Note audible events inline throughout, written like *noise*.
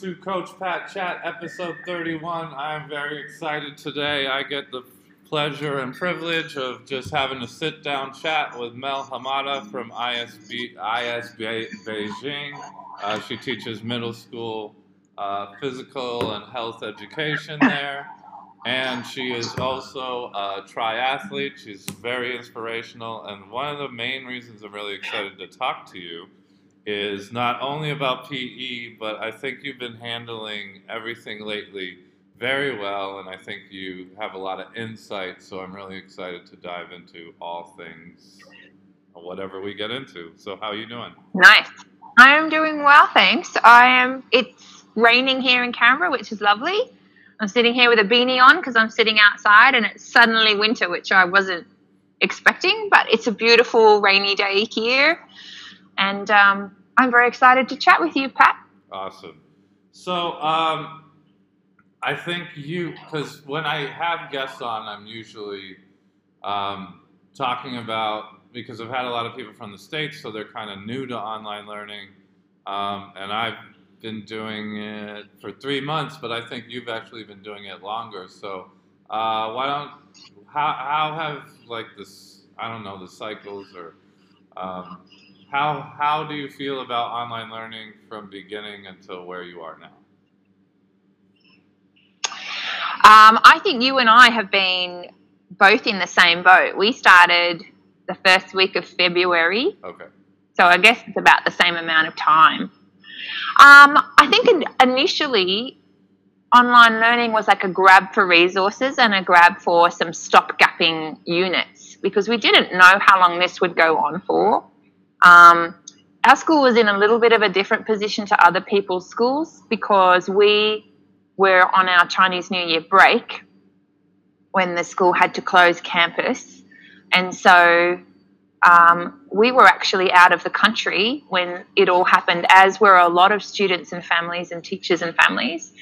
to Coach Pat Chat, episode 31. I'm very excited today. I get the pleasure and privilege of just having a sit down chat with Mel Hamada from ISB, ISB Beijing. Uh, she teaches middle school uh, physical and health education there. And she is also a triathlete. She's very inspirational. And one of the main reasons I'm really excited to talk to you is not only about PE, but I think you've been handling everything lately very well, and I think you have a lot of insight. So I'm really excited to dive into all things, whatever we get into. So how are you doing? Nice. I am doing well, thanks. I am. It's raining here in Canberra, which is lovely. I'm sitting here with a beanie on because I'm sitting outside, and it's suddenly winter, which I wasn't expecting. But it's a beautiful rainy day here and um, I'm very excited to chat with you, Pat. Awesome. So, um, I think you, because when I have guests on, I'm usually um, talking about, because I've had a lot of people from the States, so they're kind of new to online learning. Um, and I've been doing it for three months, but I think you've actually been doing it longer. So, uh, why don't, how, how have like this, I don't know, the cycles or, um, how how do you feel about online learning from beginning until where you are now? Um, I think you and I have been both in the same boat. We started the first week of February. Okay. So I guess it's about the same amount of time. Um, I think initially online learning was like a grab for resources and a grab for some stop-gapping units because we didn't know how long this would go on for. Um, our school was in a little bit of a different position to other people's schools because we were on our Chinese New Year break when the school had to close campus. And so um, we were actually out of the country when it all happened, as were a lot of students and families and teachers and families.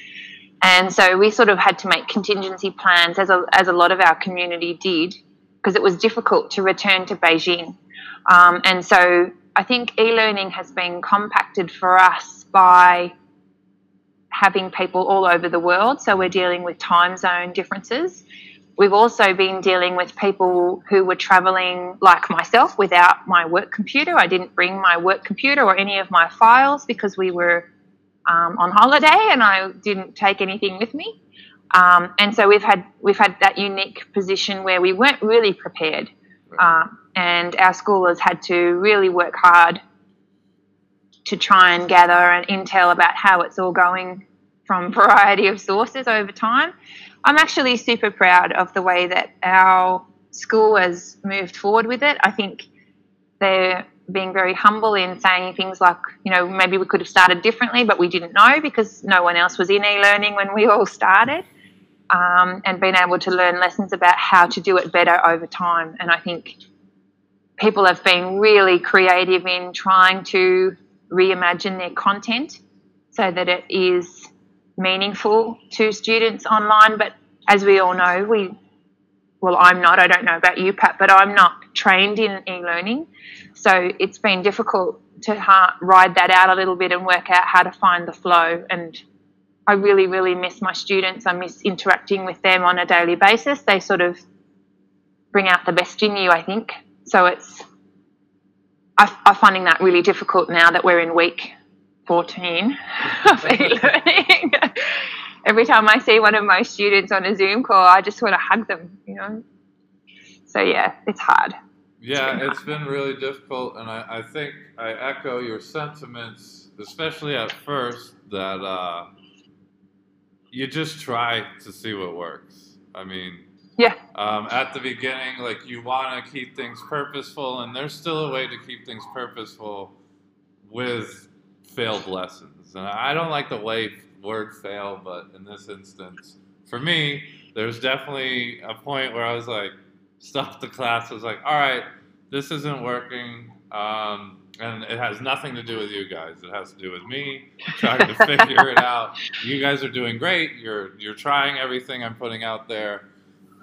And so we sort of had to make contingency plans, as a, as a lot of our community did, because it was difficult to return to Beijing. Um, and so I think e learning has been compacted for us by having people all over the world. So we're dealing with time zone differences. We've also been dealing with people who were traveling, like myself, without my work computer. I didn't bring my work computer or any of my files because we were um, on holiday and I didn't take anything with me. Um, and so we've had we've had that unique position where we weren't really prepared. Uh, and our school has had to really work hard to try and gather an intel about how it's all going from a *laughs* variety of sources over time. I'm actually super proud of the way that our school has moved forward with it. I think they're being very humble in saying things like, you know, maybe we could have started differently, but we didn't know because no one else was in e learning when we all started. Um, and being able to learn lessons about how to do it better over time. And I think people have been really creative in trying to reimagine their content so that it is meaningful to students online. But as we all know, we well, I'm not. I don't know about you, Pat, but I'm not trained in e-learning, so it's been difficult to ride that out a little bit and work out how to find the flow. And I really, really miss my students. I miss interacting with them on a daily basis. They sort of bring out the best in you, I think. So it's, I, I'm finding that really difficult now that we're in week 14 *laughs* of e-learning. *laughs* Every time I see one of my students on a Zoom call, I just want to hug them, you know. So yeah, it's hard. Yeah, it's been, it's been really difficult, and I, I, think I echo your sentiments, especially at first, that uh, you just try to see what works. I mean, yeah. Um, at the beginning, like you want to keep things purposeful, and there's still a way to keep things purposeful with failed lessons. And I don't like the way word fail, but in this instance, for me, there's definitely a point where I was like, *laughs* stopped the class. I was like, all right, this isn't working. Um, and it has nothing to do with you guys. It has to do with me trying to figure it out. You guys are doing great. You're you're trying everything I'm putting out there.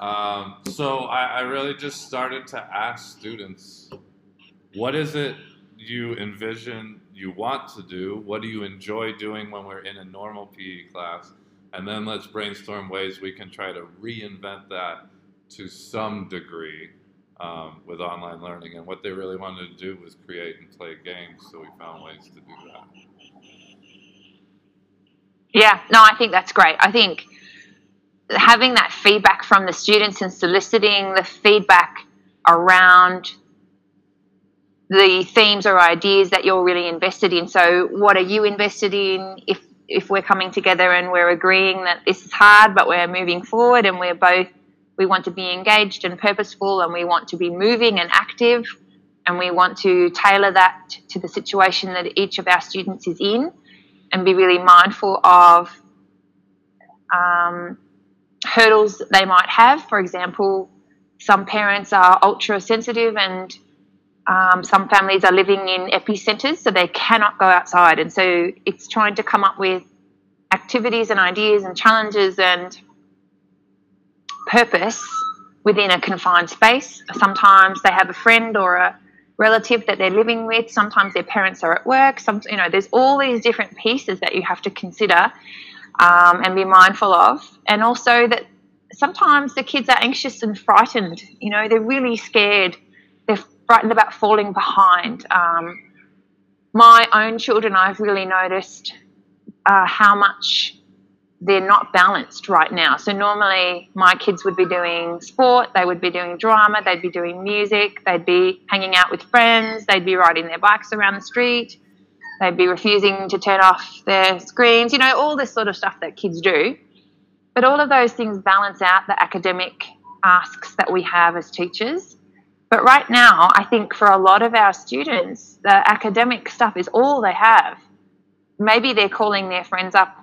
Um, so I, I really just started to ask students, what is it you envision you want to do? What do you enjoy doing when we're in a normal PE class? And then let's brainstorm ways we can try to reinvent that to some degree um, with online learning. And what they really wanted to do was create and play games, so we found ways to do that. Yeah, no, I think that's great. I think having that feedback from the students and soliciting the feedback around the themes or ideas that you're really invested in. So, what are you invested in? If if we're coming together and we're agreeing that this is hard, but we're moving forward and we're both we want to be engaged and purposeful and we want to be moving and active and we want to tailor that to the situation that each of our students is in and be really mindful of um, hurdles they might have. For example, some parents are ultra sensitive and um, some families are living in epicenters, so they cannot go outside. And so it's trying to come up with activities and ideas and challenges and purpose within a confined space. Sometimes they have a friend or a relative that they're living with. Sometimes their parents are at work. Some, you know, there's all these different pieces that you have to consider um, and be mindful of. And also that sometimes the kids are anxious and frightened. You know, they're really scared. They're frightened about falling behind. Um, my own children, I've really noticed uh, how much they're not balanced right now. So normally my kids would be doing sport, they would be doing drama, they'd be doing music, they'd be hanging out with friends, they'd be riding their bikes around the street, they'd be refusing to turn off their screens, you know, all this sort of stuff that kids do. But all of those things balance out the academic asks that we have as teachers. But right now, I think for a lot of our students, the academic stuff is all they have. Maybe they're calling their friends up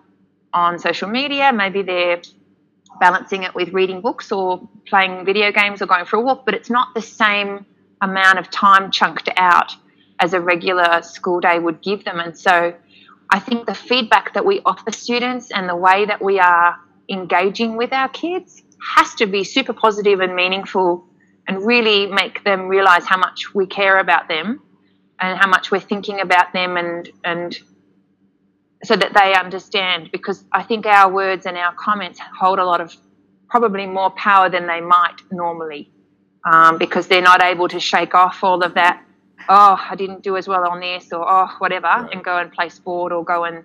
on social media, maybe they're balancing it with reading books or playing video games or going for a walk, but it's not the same amount of time chunked out as a regular school day would give them. And so I think the feedback that we offer students and the way that we are engaging with our kids has to be super positive and meaningful and really make them realize how much we care about them and how much we're thinking about them and and so that they understand because I think our words and our comments hold a lot of probably more power than they might normally um, because they're not able to shake off all of that oh I didn't do as well on this or oh whatever right. and go and play sport or go and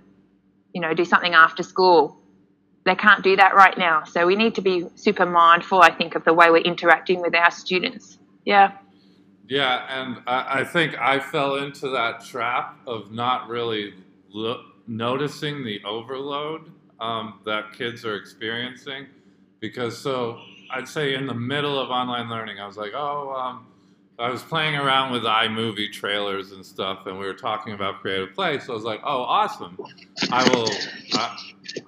you know do something after school they can't do that right now. So we need to be super mindful, I think, of the way we're interacting with our students. Yeah. Yeah, and I, I think I fell into that trap of not really lo- noticing the overload um, that kids are experiencing. Because so I'd say in the middle of online learning, I was like, oh, um, I was playing around with iMovie trailers and stuff, and we were talking about creative play. So I was like, "Oh, awesome! I will. I,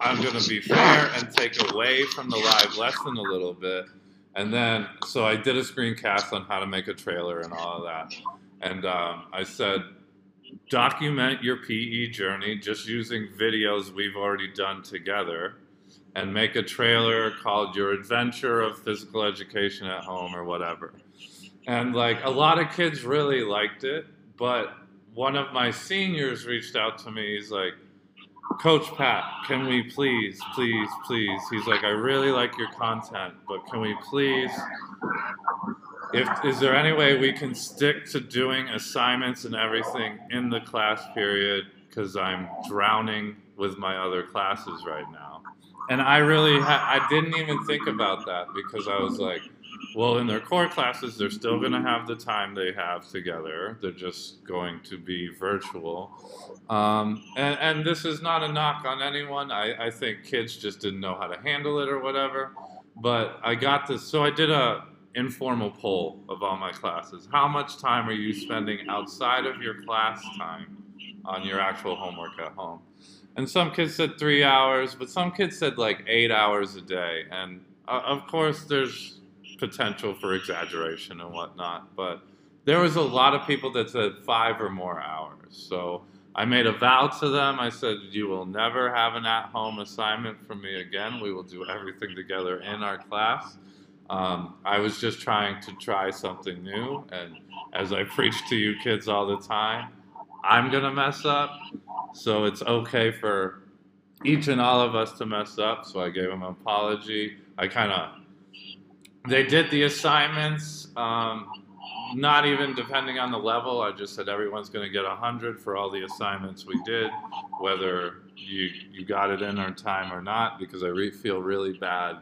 I'm going to be fair and take away from the live lesson a little bit." And then, so I did a screencast on how to make a trailer and all of that. And um, I said, document your PE journey just using videos we've already done together and make a trailer called Your Adventure of Physical Education at Home or whatever. And like a lot of kids really liked it, but one of my seniors reached out to me. He's like, Coach Pat, can we please, please, please? He's like, I really like your content, but can we please? If is there any way we can stick to doing assignments and everything in the class period? Because I'm drowning with my other classes right now. And I really, I didn't even think about that because I was like, well, in their core classes, they're still going to have the time they have together. They're just going to be virtual. Um, and, and, this is not a knock on anyone. I, I think kids just didn't know how to handle it or whatever. But I got this. So I did a informal poll of all my classes. How much time are you spending outside of your class time on your actual homework at home? And some kids said three hours, but some kids said like eight hours a day. And uh, of course, there's potential for exaggeration and whatnot, but there was a lot of people that said five or more hours. So I made a vow to them. I said, You will never have an at home assignment from me again. We will do everything together in our class. Um, I was just trying to try something new. And as I preach to you kids all the time, I'm gonna mess up, so it's okay for each and all of us to mess up. So I gave them an apology. I kind of they did the assignments. Um, not even depending on the level. I just said everyone's going to get a hundred for all the assignments we did, whether you you got it in on time or not, because I re- feel really bad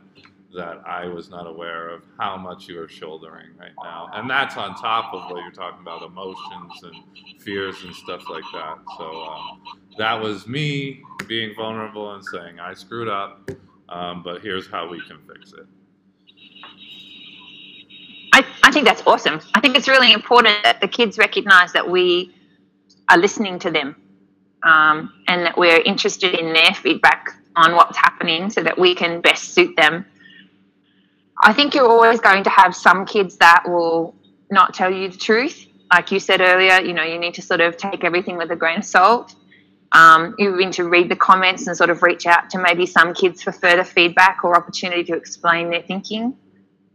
that I was not aware of how much you are shouldering right now, and that's on top of what you're talking about emotions and fears and stuff like that. So um, that was me being vulnerable and saying I screwed up, um, but here's how we can fix it. I, I think that's awesome. I think it's really important that the kids recognize that we are listening to them um, and that we're interested in their feedback on what's happening so that we can best suit them. I think you're always going to have some kids that will not tell you the truth. Like you said earlier, you know, you need to sort of take everything with a grain of salt. Um, you need to read the comments and sort of reach out to maybe some kids for further feedback or opportunity to explain their thinking.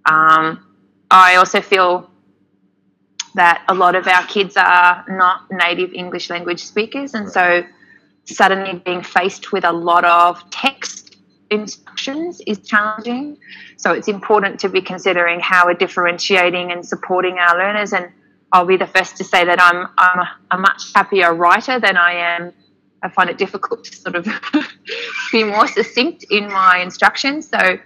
Um, I also feel that a lot of our kids are not native English language speakers, and so suddenly being faced with a lot of text instructions is challenging. So it's important to be considering how we're differentiating and supporting our learners. And I'll be the first to say that I'm I'm a, a much happier writer than I am. I find it difficult to sort of *laughs* be more succinct in my instructions. So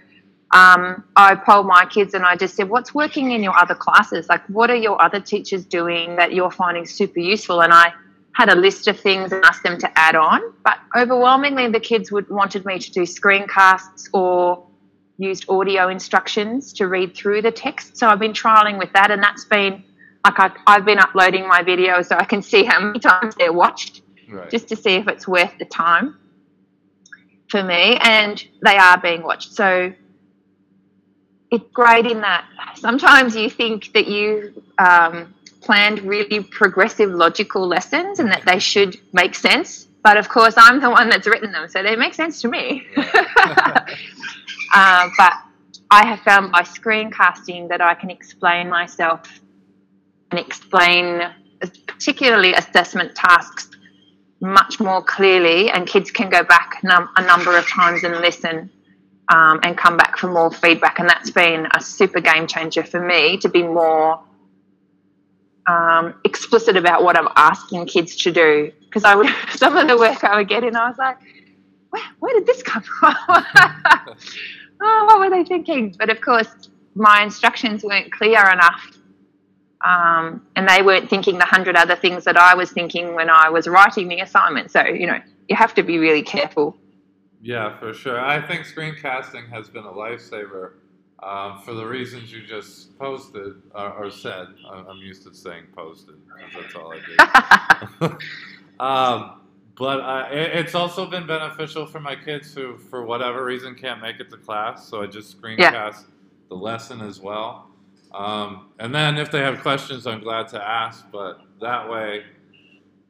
um, I polled my kids and I just said, What's working in your other classes? Like, what are your other teachers doing that you're finding super useful? And I had a list of things and asked them to add on. But overwhelmingly, the kids would wanted me to do screencasts or used audio instructions to read through the text. So I've been trialing with that, and that's been like I, have been uploading my videos so I can see how many times they're watched, right. just to see if it's worth the time for me. And they are being watched. So it's great in that sometimes you think that you um, planned really progressive logical lessons and that they should make sense but of course i'm the one that's written them so they make sense to me *laughs* uh, but i have found by screencasting that i can explain myself and explain particularly assessment tasks much more clearly and kids can go back num- a number of times and listen um, and come back for more feedback. And that's been a super game changer for me to be more um, explicit about what I'm asking kids to do. Because I would, *laughs* some of the work I would get in, I was like, where, where did this come from? *laughs* oh, what were they thinking? But of course, my instructions weren't clear enough. Um, and they weren't thinking the hundred other things that I was thinking when I was writing the assignment. So, you know, you have to be really careful yeah, for sure. I think screencasting has been a lifesaver um, for the reasons you just posted or, or said. I'm used to saying posted that's all I do. *laughs* um, but uh, it, it's also been beneficial for my kids who, for whatever reason, can't make it to class. So I just screencast yeah. the lesson as well. Um, and then if they have questions, I'm glad to ask. But that way,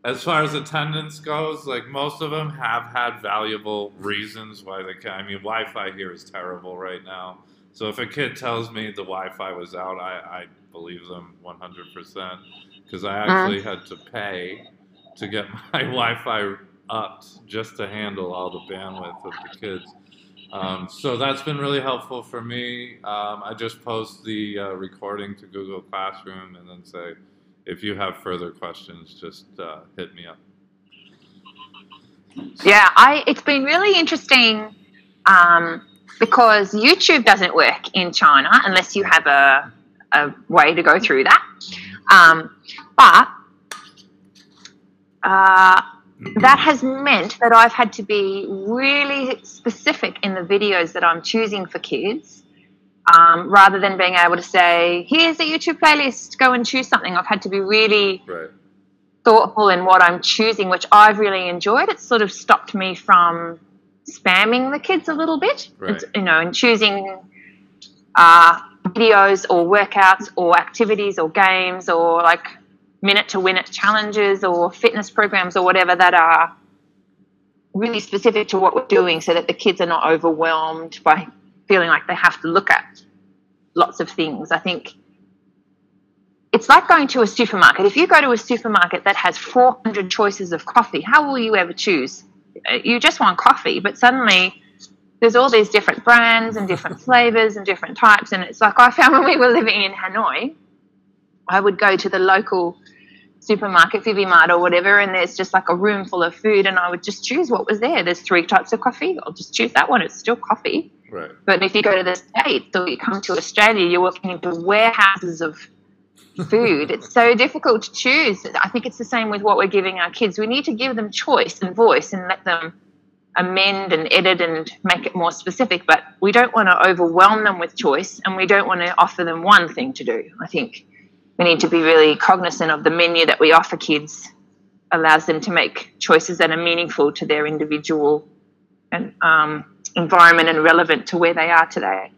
as far as attendance goes, like most of them have had valuable reasons why they can. I mean, Wi-Fi here is terrible right now. So if a kid tells me the Wi-Fi was out, I, I believe them 100% because I actually uh-huh. had to pay to get *laughs* my Wi-Fi upped just to handle all the bandwidth of the kids. Um, so that's been really helpful for me. Um, I just post the uh, recording to Google Classroom and then say, if you have further questions, just uh, hit me up. Yeah, I. It's been really interesting um, because YouTube doesn't work in China unless you have a a way to go through that. Um, but uh, that has meant that I've had to be really specific in the videos that I'm choosing for kids um, rather than being able to say, here's a YouTube playlist, go and choose something. I've had to be really right. thoughtful in what I'm choosing, which I've really enjoyed. It's sort of stopped me from spamming the kids a little bit, right. you know, and choosing uh, videos or workouts or activities or games or like minute to win it challenges or fitness programs or whatever that are really specific to what we're doing so that the kids are not overwhelmed by feeling like they have to look at lots of things. I think it's like going to a supermarket. If you go to a supermarket that has 400 choices of coffee, how will you ever choose? You just want coffee, but suddenly there's all these different brands and different *laughs* flavors and different types. And it's like I found when we were living in Hanoi, I would go to the local supermarket, Fivimart or whatever, and there's just like a room full of food, and I would just choose what was there. There's three types of coffee. I'll just choose that one. It's still coffee. Right. But if you go to the States or you come to Australia, you're walking into warehouses of food. it's so difficult to choose. I think it's the same with what we're giving our kids. We need to give them choice and voice and let them amend and edit and make it more specific, but we don't want to overwhelm them with choice and we don't want to offer them one thing to do. I think we need to be really cognizant of the menu that we offer kids allows them to make choices that are meaningful to their individual and um, environment and relevant to where they are today.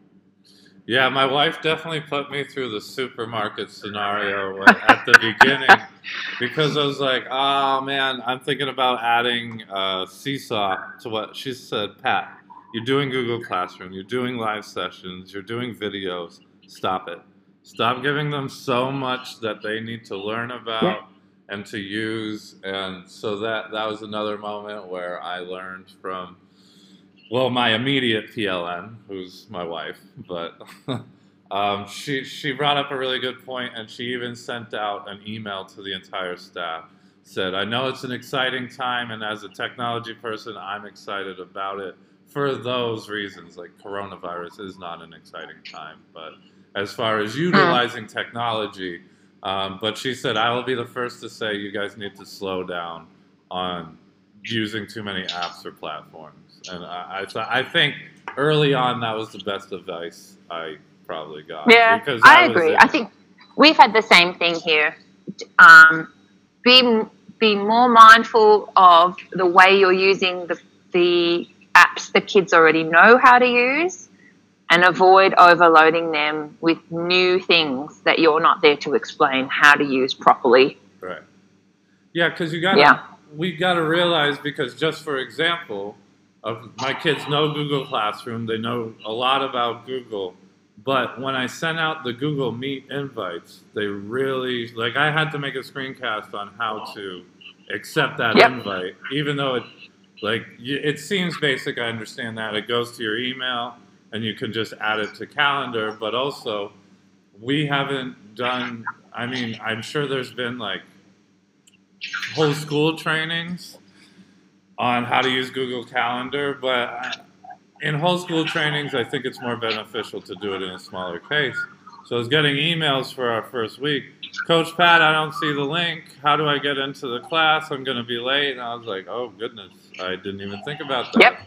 Yeah, my wife definitely put me through the supermarket scenario at the beginning *laughs* because I was like, oh man, I'm thinking about adding uh, Seesaw to what she said, Pat, you're doing Google Classroom, you're doing live sessions, you're doing videos. Stop it. Stop giving them so much that they need to learn about yeah. and to use. And so that, that was another moment where I learned from well, my immediate PLN, who's my wife, but *laughs* um, she she brought up a really good point, and she even sent out an email to the entire staff. Said, "I know it's an exciting time, and as a technology person, I'm excited about it for those reasons. Like coronavirus is not an exciting time, but as far as utilizing technology." Um, but she said, I will be the first to say you guys need to slow down on using too many apps or platforms and I, I, I think early on that was the best advice I probably got. Yeah, because I agree. I think we've had the same thing here. Um, be be more mindful of the way you're using the the apps the kids already know how to use, and avoid overloading them with new things that you're not there to explain how to use properly. Right. Yeah, because you got yeah. We've got to realize because just for example my kids know Google Classroom. They know a lot about Google. But when I sent out the Google Meet invites, they really like. I had to make a screencast on how to accept that yep. invite, even though it like it seems basic. I understand that it goes to your email and you can just add it to calendar. But also, we haven't done. I mean, I'm sure there's been like whole school trainings on how to use Google Calendar, but in whole school trainings, I think it's more beneficial to do it in a smaller case. So I was getting emails for our first week. Coach Pat, I don't see the link. How do I get into the class? I'm going to be late. And I was like, oh goodness, I didn't even think about that. Yep.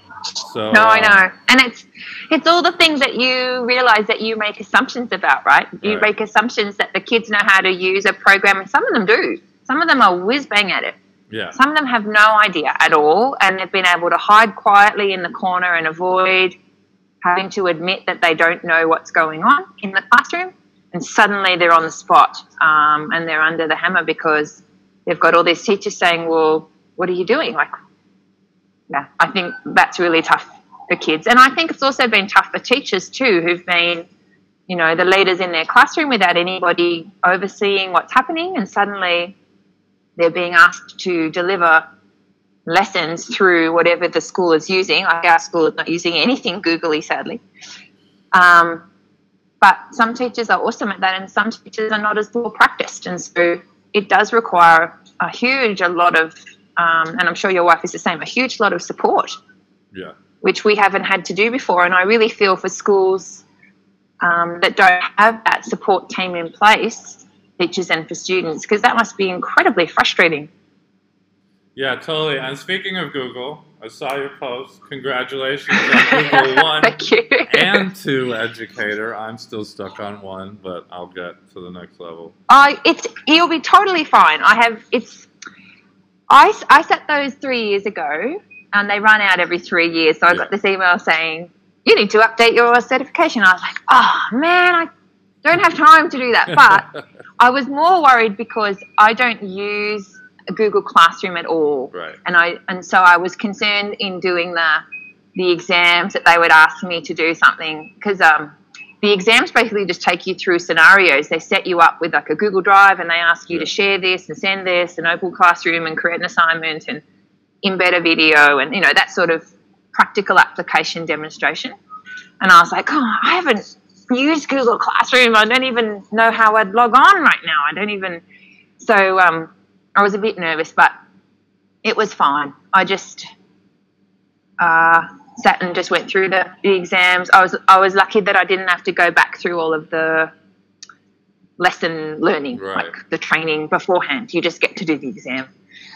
So no, um, I know, and it's it's all the things that you realize that you make assumptions about, right? You right. make assumptions that the kids know how to use a program, and some of them do. Some of them are whiz bang at it. Yeah. Some of them have no idea at all, and they've been able to hide quietly in the corner and avoid having to admit that they don't know what's going on in the classroom. And suddenly they're on the spot um, and they're under the hammer because they've got all these teachers saying, Well, what are you doing? Like, yeah, I think that's really tough for kids. And I think it's also been tough for teachers too, who've been, you know, the leaders in their classroom without anybody overseeing what's happening. And suddenly they're being asked to deliver lessons through whatever the school is using. Like our school is not using anything googly, sadly. Um, but some teachers are awesome at that, and some teachers are not as well practiced, and so it does require a huge a lot of, um, and I'm sure your wife is the same, a huge lot of support. Yeah. Which we haven't had to do before, and I really feel for schools um, that don't have that support team in place teachers and for students because that must be incredibly frustrating. Yeah, totally. And speaking of Google, I saw your post. Congratulations on Google *laughs* One and Two Educator. I'm still stuck on one, but I'll get to the next level. I it's you'll be totally fine. I have it's I I set those three years ago, and they run out every three years. So I yeah. got this email saying you need to update your certification. I was like, oh man, I don't have time to do that. But *laughs* I was more worried because I don't use Google Classroom at all. Right. And I and so I was concerned in doing the the exams that they would ask me to do something because um the exams basically just take you through scenarios. They set you up with like a Google Drive and they ask you Yeah. to share this and send this and open classroom and create an assignment and embed a video and you know that sort of practical application demonstration. And I was like, oh, I haven't used Google Classroom. I don't even know how I'd log on right now. I don't even. So um, I was a bit nervous, but it was fine. I just uh, sat and just went through the, the exams. I was I was lucky that I didn't have to go back through all of the lesson learning, Right. like the training beforehand. You just get to do the exam.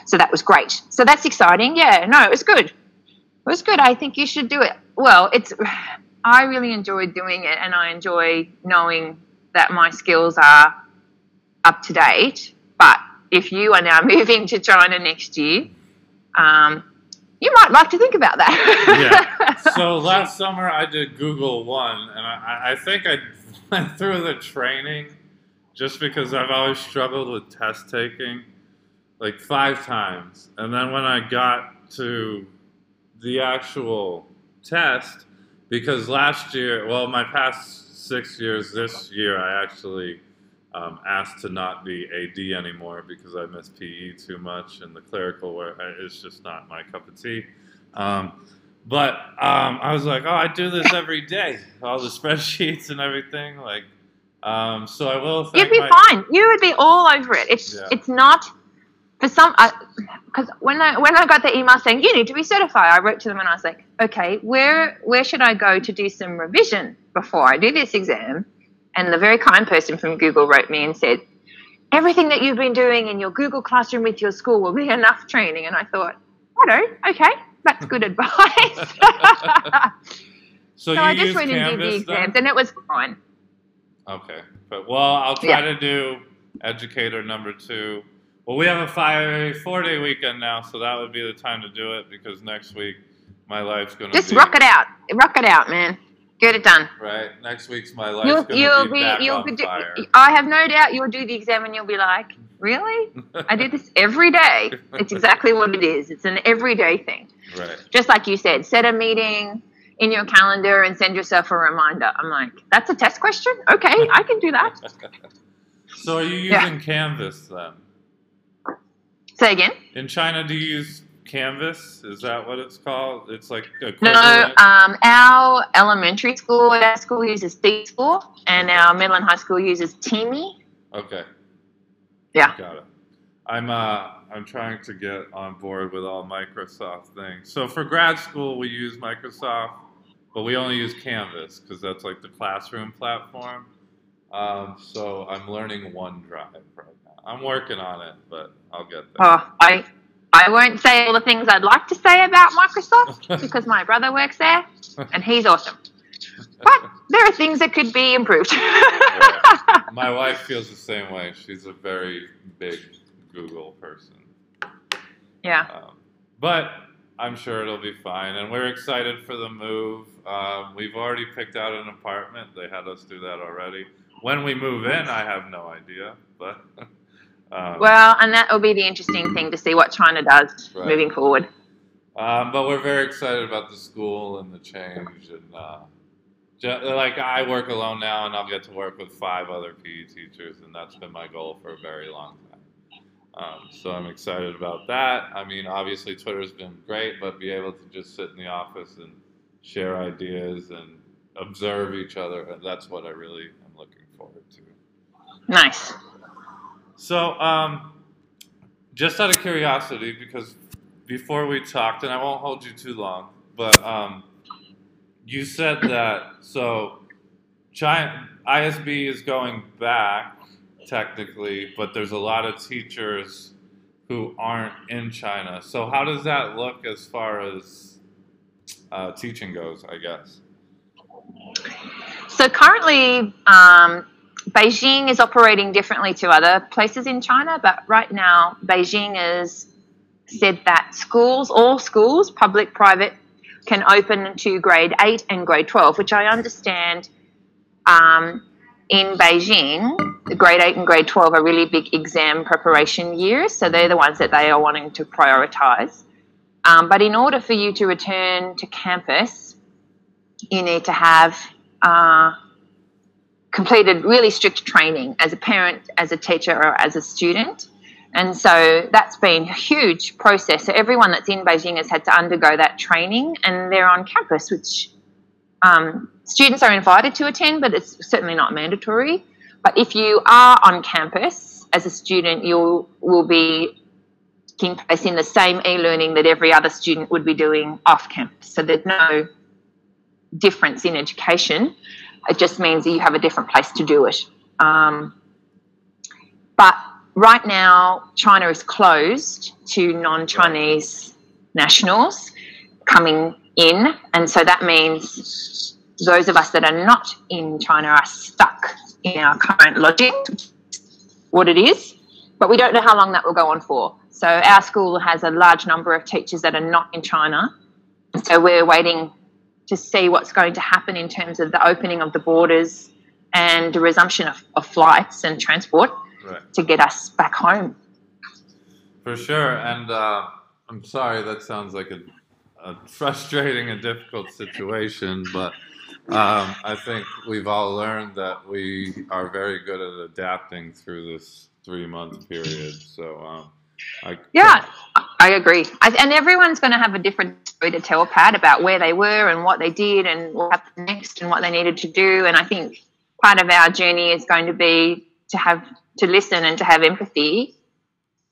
So that was great. So that's exciting. Yeah, no, it was good. It was good. I think you should do it. Well, it's I really enjoyed doing it and I enjoy knowing that my skills are up to date. But if you are now *laughs* moving to China next year, um, you might like to think about that. yeah. *laughs* So last summer I did Google One, and I, I think I *laughs* went through the training just because I've always struggled with test taking, like five times. And then when I got to the actual test, because last year, well, my past six years, this year I actually um, asked to not be AD anymore because I miss PE too much, and the clerical work is just not my cup of tea. Um, but um, I was like, oh, I do this every day, all the *laughs* spreadsheets and everything. Like, um, so I will. You'd be my, fine. You would be all over it. It's Yeah. it's not for some because when I when I got the email saying you need to be certified, I wrote to them and I was like, okay, where where should I go to do some revision before I do this exam? And the very kind person from Google wrote me and said, everything that you've been doing in your Google Classroom with your school will be enough training. And I thought, righto, okay, that's good *laughs* advice. *laughs* *laughs* So, So I just went and did the Canvas exams, then? and it was fine. Okay, but well, I'll try Yeah. to do educator number two. Well, we have a five four day weekend now, so that would be the time to do it because next week my life's gonna Just be rock it out, rock it out, man. Get it done. right. Next week's my life's You'll, be, be, you'll be. do- fire. I have no doubt you'll do the exam and you'll be like, really? I do this every day. It's exactly what it is. It's an everyday thing. right. Just like you said, set a meeting in your calendar and send yourself a reminder. I'm like, that's a test question? Okay, I can do that. *laughs* So are you using Yeah. Canvas then? Say again. In China, do you use Canvas? Is that what it's called? It's like No, um, our elementary school, our school uses Seesaw, and our middle and high school uses Teamy. Okay. Yeah. Got it. I'm uh I'm trying to get on board with all Microsoft things. So for grad school we use Microsoft, but we only use Canvas because that's like the classroom platform. Um, so I'm learning OneDrive right. I'm working on it, but I'll get there. Oh, I I won't say all the things I'd like to say about Microsoft *laughs* because my brother works there and he's awesome. But there are things that could be improved. My wife feels the same way. She's a very big Google person. yeah. Um, but I'm sure it'll be fine, and we're excited for the move. Um, we've already picked out an apartment. They had us do that already. When we move in, I have no idea, but *laughs* um, Well, and that will be the interesting thing to see what China does Right. moving forward. um, but we're very excited about the school and the change, and uh, like I work alone now, and I'll get to work with five other PE teachers, and that's been my goal for a very long time. Um, so I'm excited about that. I mean, obviously Twitter's been great, but be able to just sit in the office and share ideas and observe each other, that's what I really am looking forward to. Nice. So, um, just out of curiosity, because before we talked, and I won't hold you too long, but um, you said that so China ISB is going back technically, but there's a lot of teachers who aren't in China. So, how does that look as far as uh, teaching goes? I guess. So currently, um, Beijing is operating differently to other places in China, but right now, Beijing has said that schools, all schools, public, private, can open to grade 8 and grade 12, which I understand um, in Beijing, grade 8 and grade 12 are really big exam preparation years, so they're the ones that they are wanting to prioritize. Um, but in order for you to return to campus, you need to have uh, completed really strict training as a parent, as a teacher, or as a student. And so that's been a huge process. So everyone that's in Beijing has had to undergo that training, and they're on campus, which um, students are invited to attend, but it's certainly not mandatory. But if you are on campus as a student, you will be taking place in the same e-learning that every other student would be doing off campus. So there's no difference in education. It just means that you have a different place to do it. Um, but right now, China is closed to non Chinese nationals coming in. And so that means those of us that are not in China are stuck in our current logic, what it is. But we don't know how long that will go on for. So our school has a large number of teachers that are not in China. So we're waiting to see what's going to happen in terms of the opening of the borders and the resumption of, of flights and transport right. to get us back home. For sure. And uh, I'm sorry, that sounds like a, a frustrating and difficult situation, but um, I think we've all learned that we are very good at adapting through this three month period. So, um, I, yeah, I agree. I, and everyone's going to have a different story to tell Pat about where they were and what they did and what happened next and what they needed to do. And I think part of our journey is going to be to have to listen and to have empathy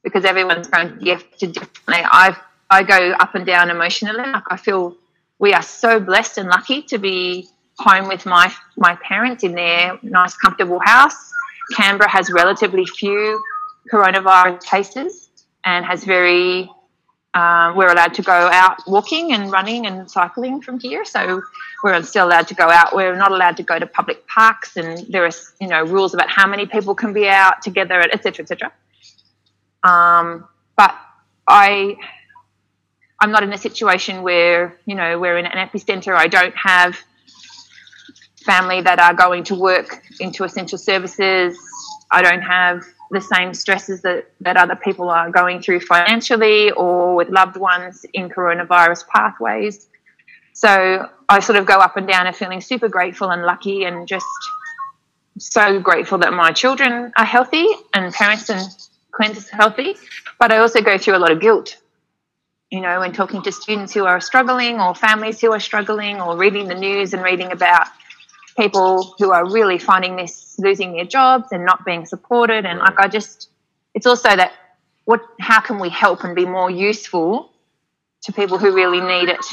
because everyone's going to get to differently. I I go up and down emotionally. Like I feel we are so blessed and lucky to be home with my my parents in their nice, comfortable house. Canberra has relatively few coronavirus cases and has very uh, we're allowed to go out walking and running and cycling from here. So we're still allowed to go out. We're not allowed to go to public parks, and there are you know rules about how many people can be out together, etc., etc. Um, but I, I'm not in a situation where you know we're in an epicenter. I don't have family that are going to work into essential services. I don't have the same stresses that, that other people are going through financially or with loved ones in coronavirus pathways. So I sort of go up and down and feeling super grateful and lucky and just so grateful that my children are healthy and parents and clients are healthy. But I also go through a lot of guilt, you know, when talking to students who are struggling or families who are struggling or reading the news and reading about people who are really finding this losing their jobs and not being supported. And like i just it's also that what how can we help and be more useful to people who really need it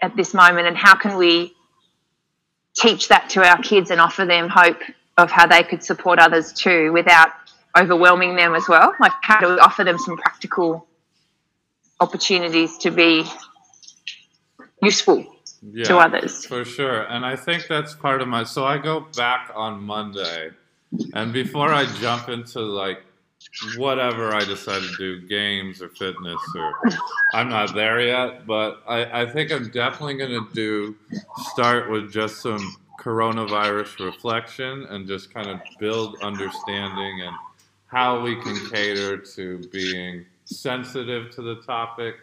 at this moment? And how can we teach that to our kids and offer them hope of how they could support others too without overwhelming them as well? Like how do we offer them some practical opportunities to be useful yeah, to others. For sure. And I think that's part of my. So I go back on Monday, and before I jump into like whatever I decide to do, games or fitness, or I'm not there yet, but I, I think I'm definitely going to do start with just some coronavirus reflection and just kind of build understanding and how we can cater to being sensitive to the topic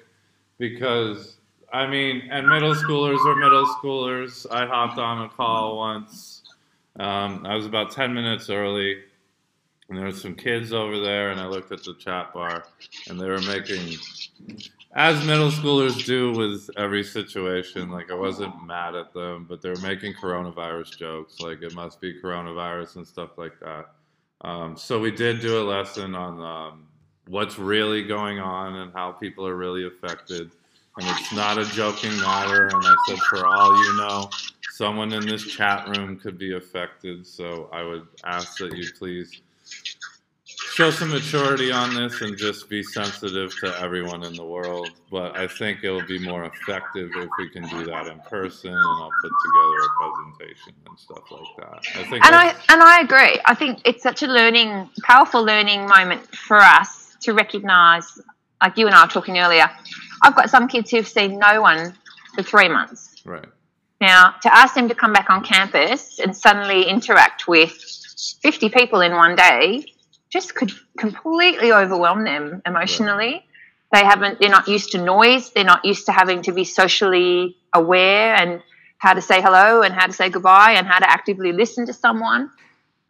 because I mean, and middle schoolers are middle schoolers. I hopped on a call once. Um, I was about 10 minutes early, and there were some kids over there, and I looked at the chat bar, and they were making, as middle schoolers do with every situation, like I wasn't mad at them, but they were making coronavirus jokes, like it must be coronavirus and stuff like that. Um, so we did do a lesson on um, what's really going on and how people are really affected and it's not a joking matter. And I said, for all you know, someone in this chat room could be affected. So I would ask that you please show some maturity on this and just be sensitive to everyone in the world. But I think it'll be more effective if we can do that in person, and I'll put together a presentation and stuff like that. I think and I and I agree. I think it's such a learning, powerful learning moment for us to recognise, like you and I were talking earlier, I've got some kids who've seen no one for three months. Right. Now, to ask them to come back on campus and suddenly interact with 50 people in one day just could completely overwhelm them emotionally. Right. They haven't, they're not used to noise. They're not used to having to be socially aware and how to say hello and how to say goodbye and how to actively listen to someone.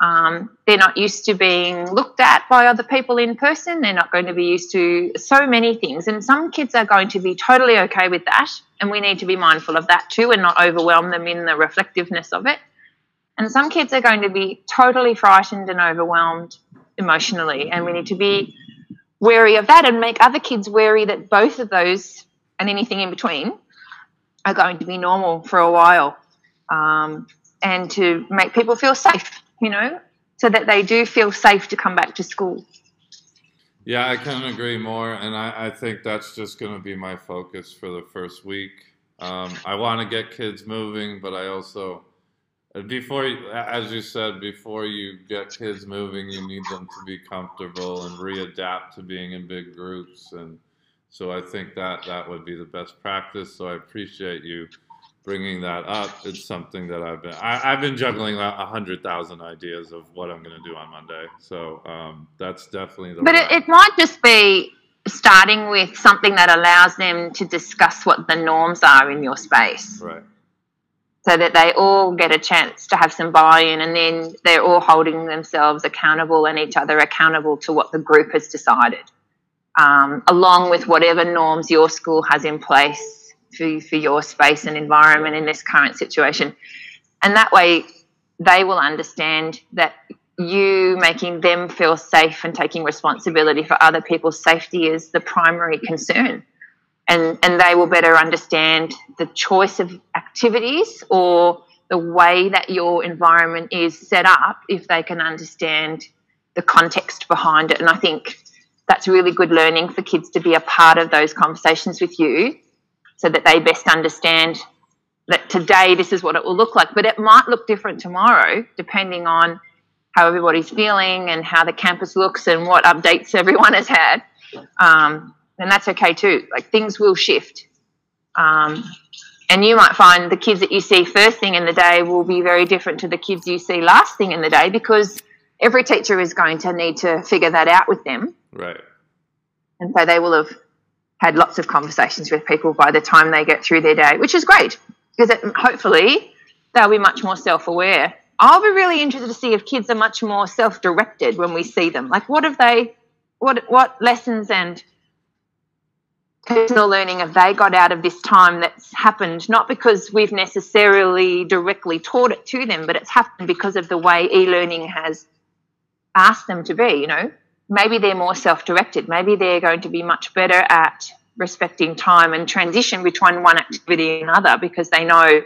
Um, they're not used to being looked at by other people in person. They're not going to be used to so many things. And some kids are going to be totally okay with that. And we need to be mindful of that too and not overwhelm them in the reflectiveness of it. And some kids are going to be totally frightened and overwhelmed emotionally. And we need to be wary of that and make other kids wary that both of those and anything in between are going to be normal for a while. Um, and to make people feel safe you know, so that they do feel safe to come back to school. Yeah, I couldn't agree more. And I, I think that's just going to be my focus for the first week. Um, I want to get kids moving, but I also, uh, before, as you said, before you get kids moving, you need them to be comfortable and readapt to being in big groups. And so I think that that would be the best practice. So I appreciate you bringing that up, it's something that I've been I, have been juggling a hundred thousand ideas of what I'm going to do on Monday. So um, that's definitely the. But it, it, might just be starting with something that allows them to discuss what the norms are in your space. Right. So that they all get a chance to have some buy-in, and then they're all holding themselves accountable and each other accountable to what the group has decided, um, along with whatever norms your school has in place for, for your space and environment in this current situation. And that way, they will understand that you making them feel safe and taking responsibility for other people's safety is the primary concern. And, and they will better understand the choice of activities or the way that your environment is set up if they can understand the context behind it. And I think that's really good learning for kids to be a part of those conversations with you so that they best understand that today this is what it will look like. But it might look different tomorrow, depending on how everybody's feeling and how the campus looks and what updates everyone has had. Um, and that's okay too. Like things will shift. Um, and you might find the kids that you see first thing in the day will be very different to the kids you see last thing in the day because every teacher is going to need to figure that out with them. Right. And so they will have had lots of conversations with people by the time they get through their day, which is great because it, hopefully they'll be much more self aware. I'll be really interested to see if kids are much more self directed when we see them. Like, what have they, what, what lessons and personal learning have they got out of this time that's happened? Not because we've necessarily directly taught it to them, but it's happened because of the way e learning has asked them to be, you know? Maybe they're more self directed. Maybe they're going to be much better at respecting time and transition between one activity and another because they know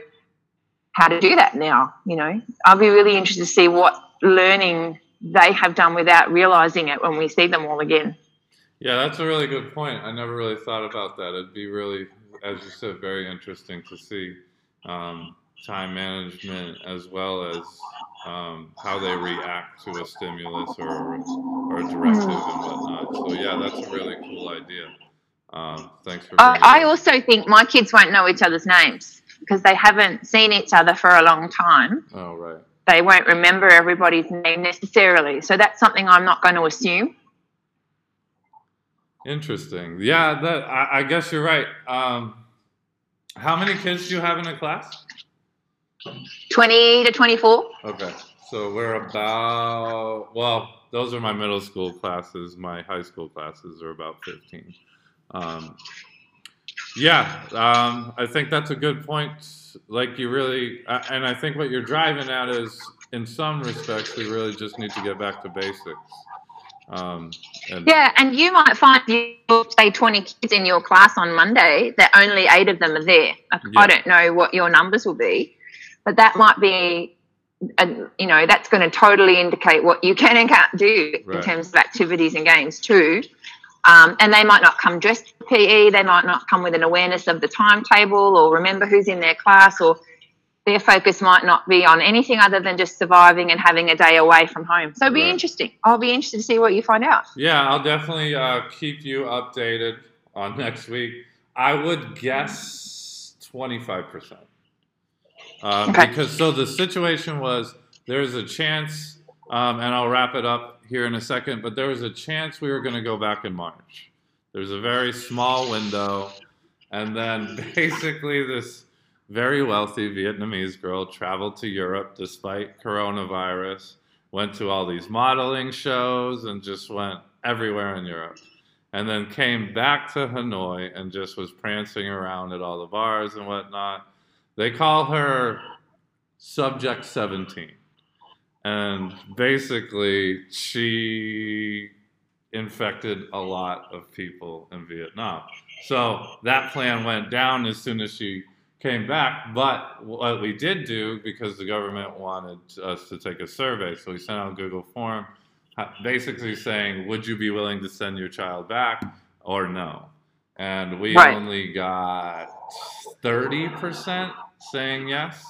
how to do that now. You know, I'll be really interested to see what learning they have done without realizing it when we see them all again. Yeah, that's a really good point. I never really thought about that. It'd be really, as you said, very interesting to see um, time management as well as um, how they react to a stimulus or, or a directive and whatnot. So yeah, that's a really cool idea. Um, thanks for. Uh, I also think my kids won't know each other's names because they haven't seen each other for a long time. Oh right. They won't remember everybody's name necessarily, so that's something I'm not going to assume. Interesting. Yeah, that I, I guess you're right. Um, how many kids do you have in a class? 20 to 24. Okay. So we're about, well, those are my middle school classes. My high school classes are about 15. Um, yeah, um, I think that's a good point. Like you really, and I think what you're driving at is, in some respects, we really just need to get back to basics. Um, and yeah, and you might find you say 20 kids in your class on Monday that only eight of them are there. Yeah. I don't know what your numbers will be, but that might be a, you know that's going to totally indicate what you can and can't do right. in terms of activities and games too um, and they might not come dressed for PE, they might not come with an awareness of the timetable or remember who's in their class, or their focus might not be on anything other than just surviving and having a day away from home. So it'll be right. interesting. I'll be interested to see what you find out. Yeah, I'll definitely uh, keep you updated on next week. I would guess 25%. Um, okay. Because so the situation was there's a chance, um, and I'll wrap it up here in a second, but there was a chance we were going to go back in March. There's a very small window, and then *laughs* basically this very wealthy Vietnamese girl traveled to Europe despite coronavirus went to all these modeling shows, and just went everywhere in Europe. And then came back to Hanoi and just was prancing around at all the bars and whatnot. They call her Subject 17. And basically, she infected a lot of people in Vietnam. So that plan went down as soon as she came back. But what we did do, because the government wanted us to take a survey, so we sent out a Google form basically saying, would you be willing to send your child back or no? And we right. only got 30% saying yes.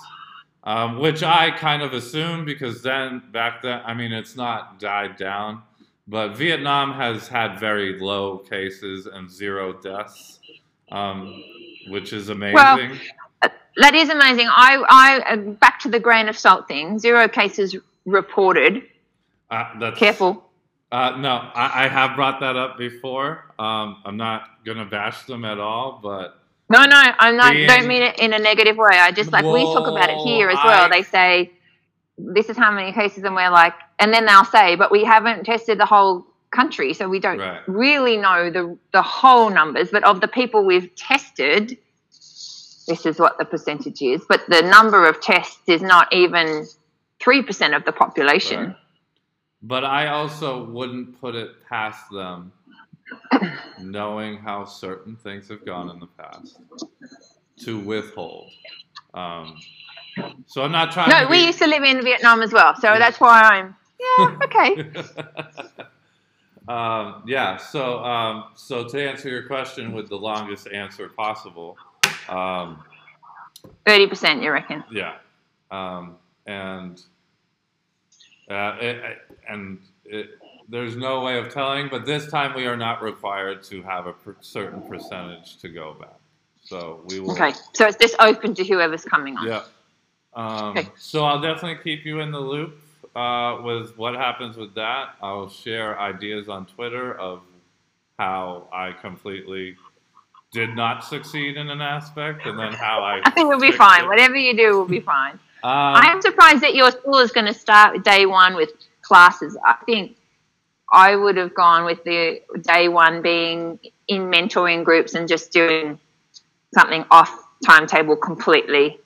Um, which I kind of assumed because then back then, I mean, it's not died down, but Vietnam has had very low cases and zero deaths, um, which is amazing. Well, that is amazing. I, I uh, back to the grain of salt thing. Zero cases reported. Uh, that's, Careful. Uh, no, I, I, have brought that up before. Um, I'm not gonna bash them at all, but no, no, I'm not. Don't mean it in a negative way. I just like well, we talk about it here as well. I, they say this is how many cases, and we're like, and then they'll say, but we haven't tested the whole country, so we don't right. really know the the whole numbers. But of the people we've tested, this is what the percentage is. But the number of tests is not even three percent of the population. Right. But I also wouldn't put it past them, knowing how certain things have gone in the past, to withhold. Um, so I'm not trying. No, we be... used to live in Vietnam as well, so yeah. that's why I'm. Yeah, *laughs* okay. *laughs* um, yeah. So, um, so to answer your question with the longest answer possible, um, thirty percent, you reckon? Yeah, um, and uh, it, and it, there's no way of telling, but this time we are not required to have a per certain percentage to go back. So we will. Okay, so it's this open to whoever's coming on. Yeah. Um, okay. So I'll definitely keep you in the loop uh, with what happens with that. I'll share ideas on Twitter of how I completely did not succeed in an aspect, and then how I. *laughs* I think we'll be fine. It. Whatever you do will be fine. *laughs* Um, I am surprised that your school is going to start day one with classes. I think I would have gone with the day one being in mentoring groups and just doing something off timetable completely.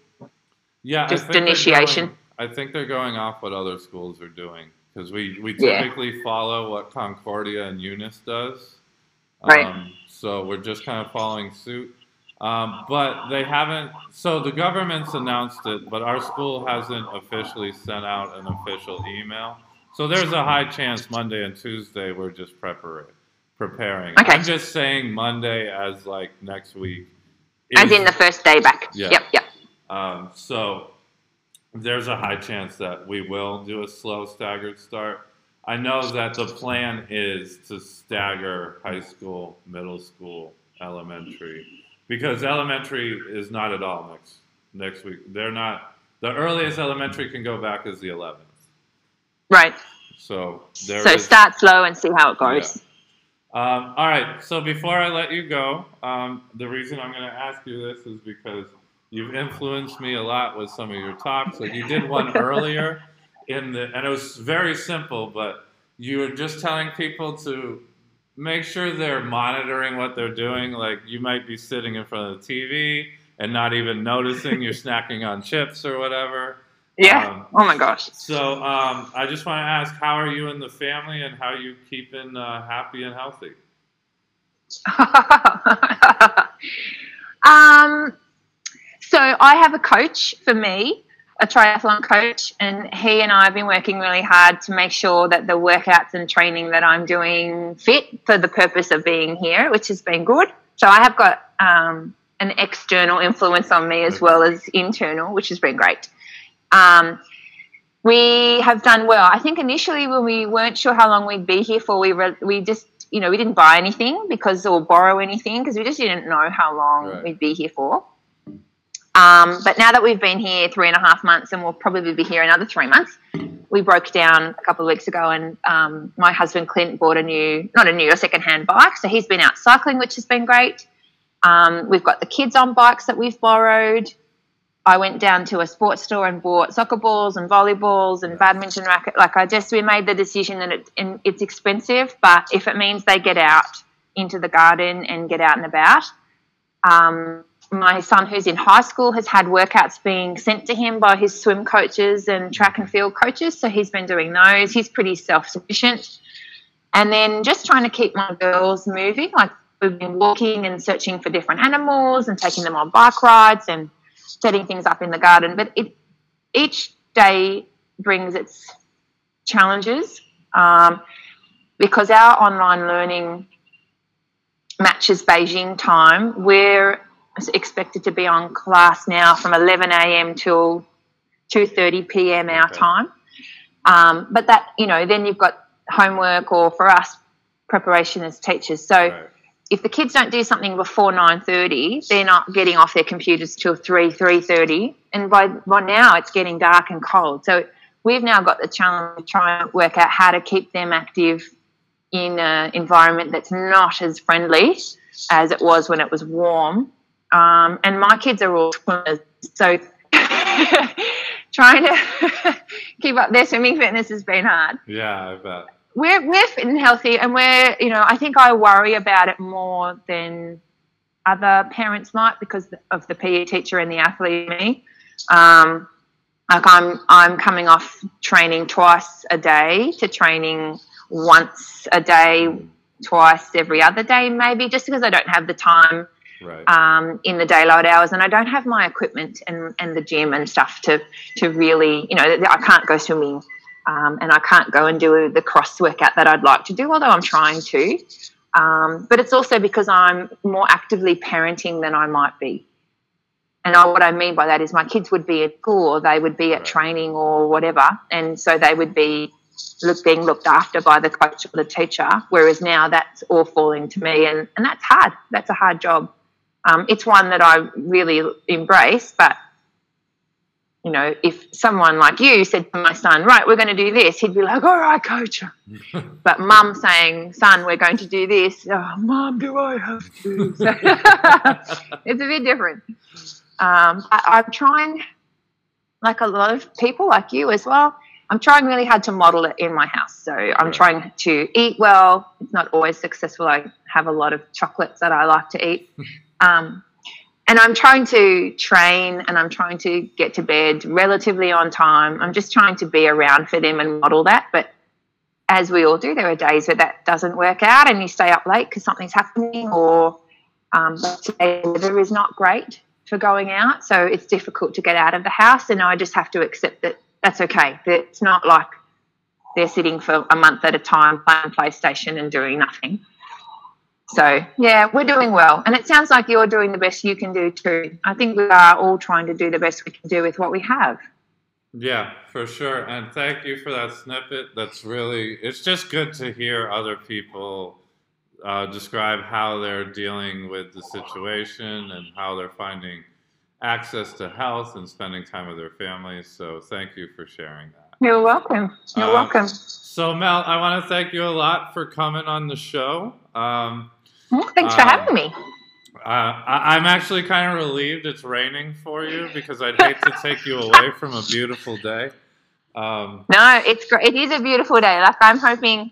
Yeah, just initiation. Going, I think they're going off what other schools are doing because we, we typically yeah. follow what Concordia and UNIS does. Right. Um, so we're just kind of following suit. Um, but they haven't, so the government's announced it, but our school hasn't officially sent out an official email. So there's a high chance Monday and Tuesday we're just preparing. preparing. Okay. I'm just saying Monday as like next week. Is, as in the first day back. Yeah. Yep, yep. Um, so there's a high chance that we will do a slow staggered start. I know that the plan is to stagger high school, middle school, elementary because elementary is not at all next next week. They're not. The earliest elementary can go back is the 11th. Right. So so is, start slow and see how it goes. Yeah. Um, all right. So before I let you go, um, the reason I'm going to ask you this is because you've influenced me a lot with some of your talks. Like you did one *laughs* earlier in the, and it was very simple, but you were just telling people to make sure they're monitoring what they're doing. Like you might be sitting in front of the TV and not even noticing you're *laughs* snacking on chips or whatever. Yeah. Um, oh my gosh. So um, I just want to ask, how are you and the family, and how are you keeping uh, happy and healthy? *laughs* um, so I have a coach for me a triathlon coach, and he and I have been working really hard to make sure that the workouts and training that I'm doing fit for the purpose of being here, which has been good. So I have got um, an external influence on me as well as internal, which has been great. Um, we have done well. I think initially when we weren't sure how long we'd be here for, we re- we just you know we didn't buy anything because or borrow anything because we just didn't know how long right. we'd be here for. Um, but now that we've been here three and a half months and we'll probably be here another three months, we broke down a couple of weeks ago and um, my husband Clint bought a new, not a new, a second-hand bike. So he's been out cycling, which has been great. Um, we've got the kids on bikes that we've borrowed. I went down to a sports store and bought soccer balls and volleyballs and badminton racket. Like I just we made the decision that it, it's expensive, but if it means they get out into the garden and get out and about. Um, my son, who's in high school, has had workouts being sent to him by his swim coaches and track and field coaches. So he's been doing those. He's pretty self sufficient. And then just trying to keep my girls moving. Like we've been walking and searching for different animals and taking them on bike rides and setting things up in the garden. But it, each day brings its challenges um, because our online learning matches Beijing time. We're expected to be on class now from 11 a.m. till 2:30 p.m. our okay. time. Um, but that you know, then you've got homework or for us preparation as teachers. So. Right if the kids don't do something before 9.30 they're not getting off their computers till 3 3.30 and by, by now it's getting dark and cold. So we've now got the challenge of trying to work out how to keep them active in an environment that's not as friendly as it was when it was warm. Um, and my kids are all swimmers so *laughs* trying to *laughs* keep up their swimming fitness has been hard. Yeah i bet we're we're fit and healthy, and we're you know I think I worry about it more than other parents might because of the PE teacher and the athlete. Me, um, like I'm I'm coming off training twice a day to training once a day, twice every other day, maybe just because I don't have the time. Right. Um, in the daylight hours, and I don't have my equipment and, and the gym and stuff to to really, you know, I can't go swimming um, and I can't go and do the cross workout that I'd like to do, although I'm trying to. Um, but it's also because I'm more actively parenting than I might be. And I, what I mean by that is my kids would be at school or they would be at training or whatever. And so they would be look, being looked after by the coach or the teacher. Whereas now that's all falling to me. And, and that's hard. That's a hard job. Um, it's one that I really embrace, but you know, if someone like you said to my son, right, we're going to do this, he'd be like, all right, coach. *laughs* but mum saying, son, we're going to do this, oh, mum, do I have to? So *laughs* it's a bit different. Um, I, I'm trying, like a lot of people like you as well, I'm trying really hard to model it in my house. So I'm right. trying to eat well. It's not always successful. I have a lot of chocolates that I like to eat. *laughs* Um, and I'm trying to train and I'm trying to get to bed relatively on time. I'm just trying to be around for them and model that. But as we all do, there are days where that doesn't work out and you stay up late because something's happening or um, the weather is not great for going out. So it's difficult to get out of the house. And I just have to accept that that's okay. It's not like they're sitting for a month at a time playing PlayStation and doing nothing. So, yeah, we're doing well. And it sounds like you're doing the best you can do too. I think we are all trying to do the best we can do with what we have. Yeah, for sure. And thank you for that snippet. That's really, it's just good to hear other people uh, describe how they're dealing with the situation and how they're finding access to health and spending time with their families. So, thank you for sharing that. You're welcome. You're um, welcome. So, Mel, I want to thank you a lot for coming on the show. Um, thanks for having me. Uh, I, am actually kind of relieved it's raining for you because I'd hate to take you away from a beautiful day. Um, no, it's great. It is a beautiful day. Like I'm hoping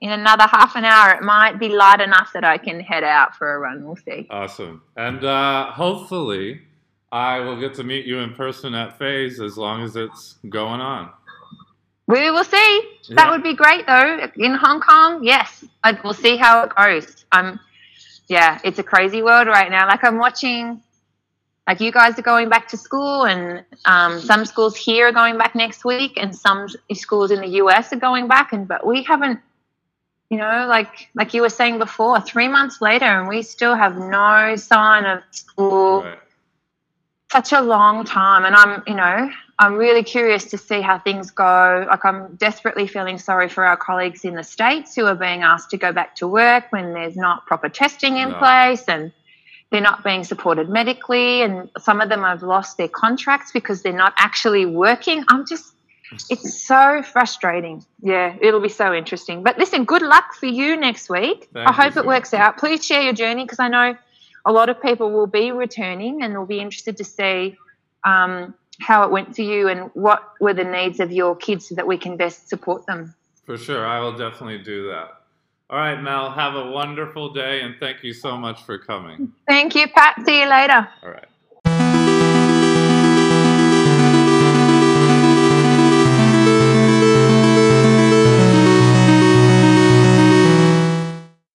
in another half an hour it might be light enough that I can head out for a run. We'll see. Awesome, and uh, hopefully I will get to meet you in person at FaZe as long as it's going on. We will see. Yeah. That would be great, though. In Hong Kong, yes, I, we'll see how it goes. I'm, yeah, it's a crazy world right now. Like I'm watching, like you guys are going back to school, and um, some schools here are going back next week, and some schools in the US are going back, and but we haven't. You know, like like you were saying before, three months later, and we still have no sign of school. Right. Such a long time, and I'm, you know, I'm really curious to see how things go. Like, I'm desperately feeling sorry for our colleagues in the States who are being asked to go back to work when there's not proper testing in no. place and they're not being supported medically. And some of them have lost their contracts because they're not actually working. I'm just, it's so frustrating. Yeah, it'll be so interesting. But listen, good luck for you next week. Thank I hope it works out. Please share your journey because I know a lot of people will be returning and will be interested to see um, how it went for you and what were the needs of your kids so that we can best support them. For sure, I will definitely do that. All right, Mel, have a wonderful day and thank you so much for coming. Thank you, Pat. See you later. All right.